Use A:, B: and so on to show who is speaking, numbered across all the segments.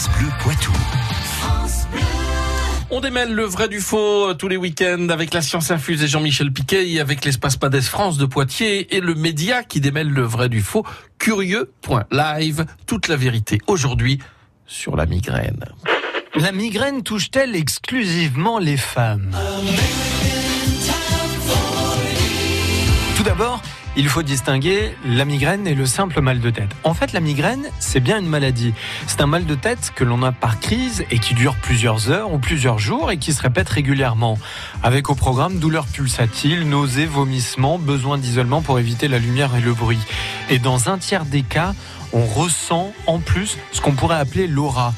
A: France Bleu Poitou.
B: On démêle le vrai du faux tous les week-ends avec la science infuse et Jean-Michel Piquet, avec l'espace Padès France de Poitiers et le média qui démêle le vrai du faux, curieux.live, toute la vérité aujourd'hui sur la migraine.
C: La migraine touche-t-elle exclusivement les femmes? Tout d'abord, il faut distinguer la migraine et le simple mal de tête. En fait, la migraine, c'est bien une maladie. C'est un mal de tête que l'on a par crise et qui dure plusieurs heures ou plusieurs jours et qui se répète régulièrement. Avec au programme douleurs pulsatiles, nausées, vomissements, besoin d'isolement pour éviter la lumière et le bruit. Et dans un tiers des cas, on ressent en plus ce qu'on pourrait appeler l'aura.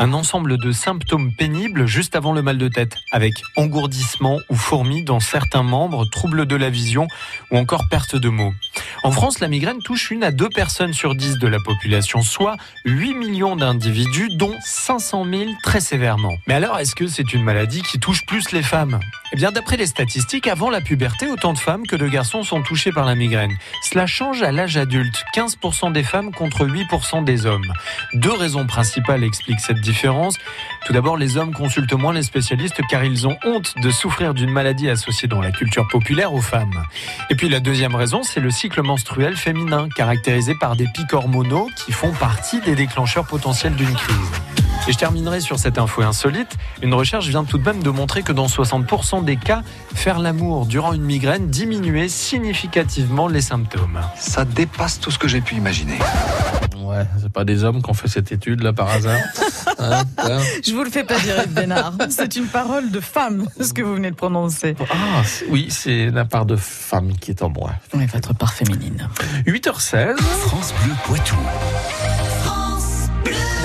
C: Un ensemble de symptômes pénibles juste avant le mal de tête, avec engourdissement ou fourmis dans certains membres, troubles de la vision ou encore perte de mots. En France, la migraine touche une à deux personnes sur dix de la population, soit 8 millions d'individus, dont 500 000 très sévèrement. Mais alors, est-ce que c'est une maladie qui touche plus les femmes? Eh bien, d'après les statistiques, avant la puberté, autant de femmes que de garçons sont touchés par la migraine. Cela change à l'âge adulte, 15% des femmes contre 8% des hommes. Deux raisons principales expliquent cette différence. Tout d'abord, les hommes consultent moins les spécialistes car ils ont honte de souffrir d'une maladie associée dans la culture populaire aux femmes. Et puis la deuxième raison, c'est le cycle menstruel féminin, caractérisé par des pics hormonaux qui font partie des déclencheurs potentiels d'une crise. Et je terminerai sur cette info insolite. Une recherche vient tout de même de montrer que dans 60% des cas, faire l'amour durant une migraine diminuait significativement les symptômes.
D: Ça dépasse tout ce que j'ai pu imaginer.
B: Ouais, c'est pas des hommes qui ont fait cette étude là par hasard. Hein, hein
E: Je vous le fais pas dire, Bénard. C'est une parole de femme, ce que vous venez de prononcer.
B: ah, oui, c'est la part de femme qui est en moi.
E: Oui, votre part féminine.
B: 8h16.
A: France Bleu Poitou.